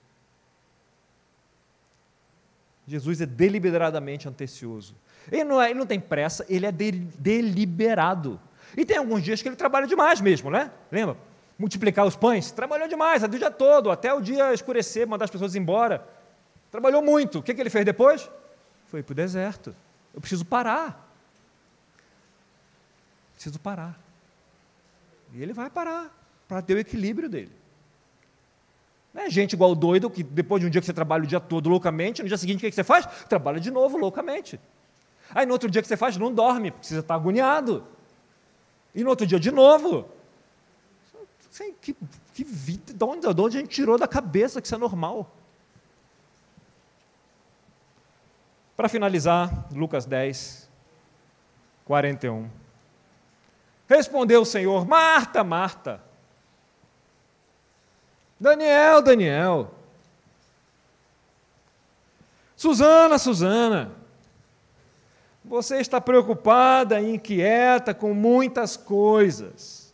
Jesus é deliberadamente antecioso. Ele não, é, ele não tem pressa, ele é de, deliberado. E tem alguns dias que ele trabalha demais mesmo, né? Lembra? multiplicar os pães? Trabalhou demais, o dia todo, até o dia escurecer, mandar as pessoas embora. Trabalhou muito. O que, que ele fez depois? Foi para o deserto. Eu preciso parar. Preciso parar. E ele vai parar para ter o equilíbrio dele. Não é gente igual doido que depois de um dia que você trabalha o dia todo loucamente, no dia seguinte o que você faz? Trabalha de novo loucamente. Aí no outro dia que você faz, não dorme, porque você está agoniado. E no outro dia de novo. Que, que vida, de onde, de onde a gente tirou da cabeça que isso é normal? Para finalizar, Lucas 10, 41. Respondeu o Senhor: Marta, Marta. Daniel, Daniel. Susana, Susana. Você está preocupada e inquieta com muitas coisas.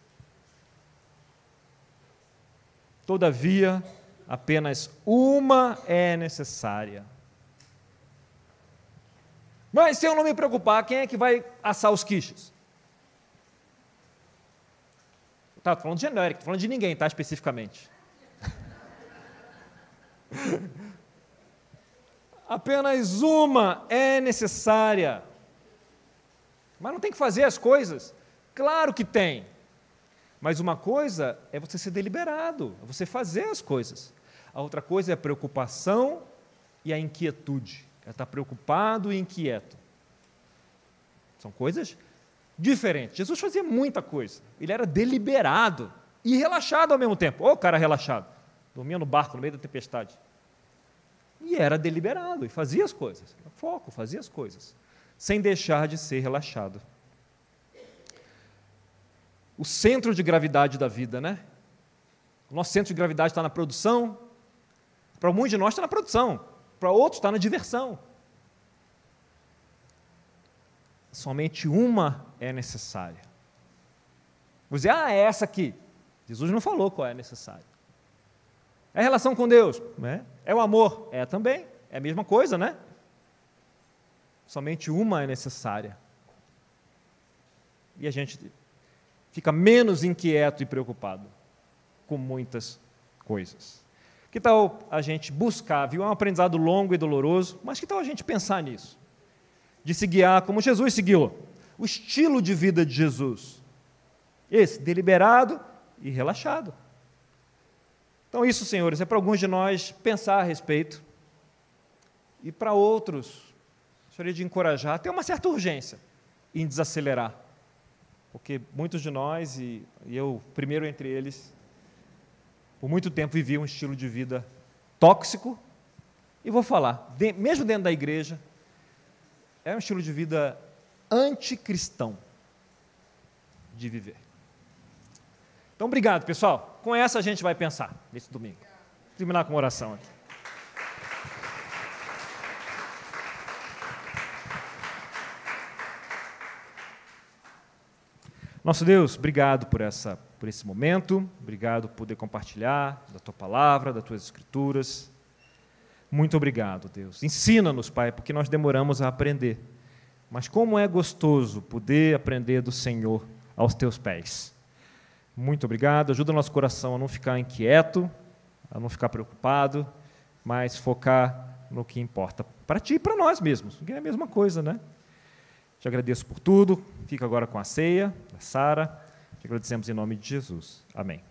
Todavia, apenas uma é necessária. Mas se eu não me preocupar, quem é que vai assar os quiches? Tá, falando de genérico, falando de ninguém, tá? Especificamente. Apenas uma é necessária. Mas não tem que fazer as coisas? Claro que tem. Mas uma coisa é você ser deliberado, é você fazer as coisas. A outra coisa é a preocupação e a inquietude. É estar preocupado e inquieto. São coisas diferentes. Jesus fazia muita coisa. Ele era deliberado e relaxado ao mesmo tempo. Ô, cara relaxado. Dormia no barco no meio da tempestade. E era deliberado e fazia as coisas. Foco, fazia as coisas sem deixar de ser relaxado. O centro de gravidade da vida, né? O nosso centro de gravidade está na produção. Para muitos de nós está na produção, para outros está na diversão. Somente uma é necessária. Você dizer, ah, é essa aqui. Jesus não falou qual é necessária. É a relação com Deus, né? é o amor, é também, é a mesma coisa, né? somente uma é necessária. E a gente fica menos inquieto e preocupado com muitas coisas. Que tal a gente buscar, viu? É um aprendizado longo e doloroso, mas que tal a gente pensar nisso? De se guiar como Jesus se guiou. O estilo de vida de Jesus. Esse, deliberado e relaxado. Então, isso, senhores, é para alguns de nós pensar a respeito. E para outros, gostaria de encorajar, até uma certa urgência em desacelerar. Porque muitos de nós, e, eu primeiro entre eles, por muito tempo vivi um estilo de vida tóxico, e vou falar, de, mesmo dentro da igreja, é um estilo de vida anticristão de viver. Então, obrigado, pessoal. Com essa a gente vai pensar nesse domingo. Vou terminar com uma oração aqui. Nosso Deus, obrigado por, essa, por esse momento, obrigado por poder compartilhar da tua palavra, das tuas escrituras. Muito obrigado, Deus. Ensina-nos, Pai, porque nós demoramos a aprender. Mas como é gostoso poder aprender do Senhor aos teus pés. Muito obrigado. Ajuda o nosso coração a não ficar inquieto, a não ficar preocupado, mas focar no que importa para ti e para nós mesmos, que é a mesma coisa, né? Te agradeço por tudo. Fica agora com a ceia da Sara. Te agradecemos em nome de Jesus. Amém.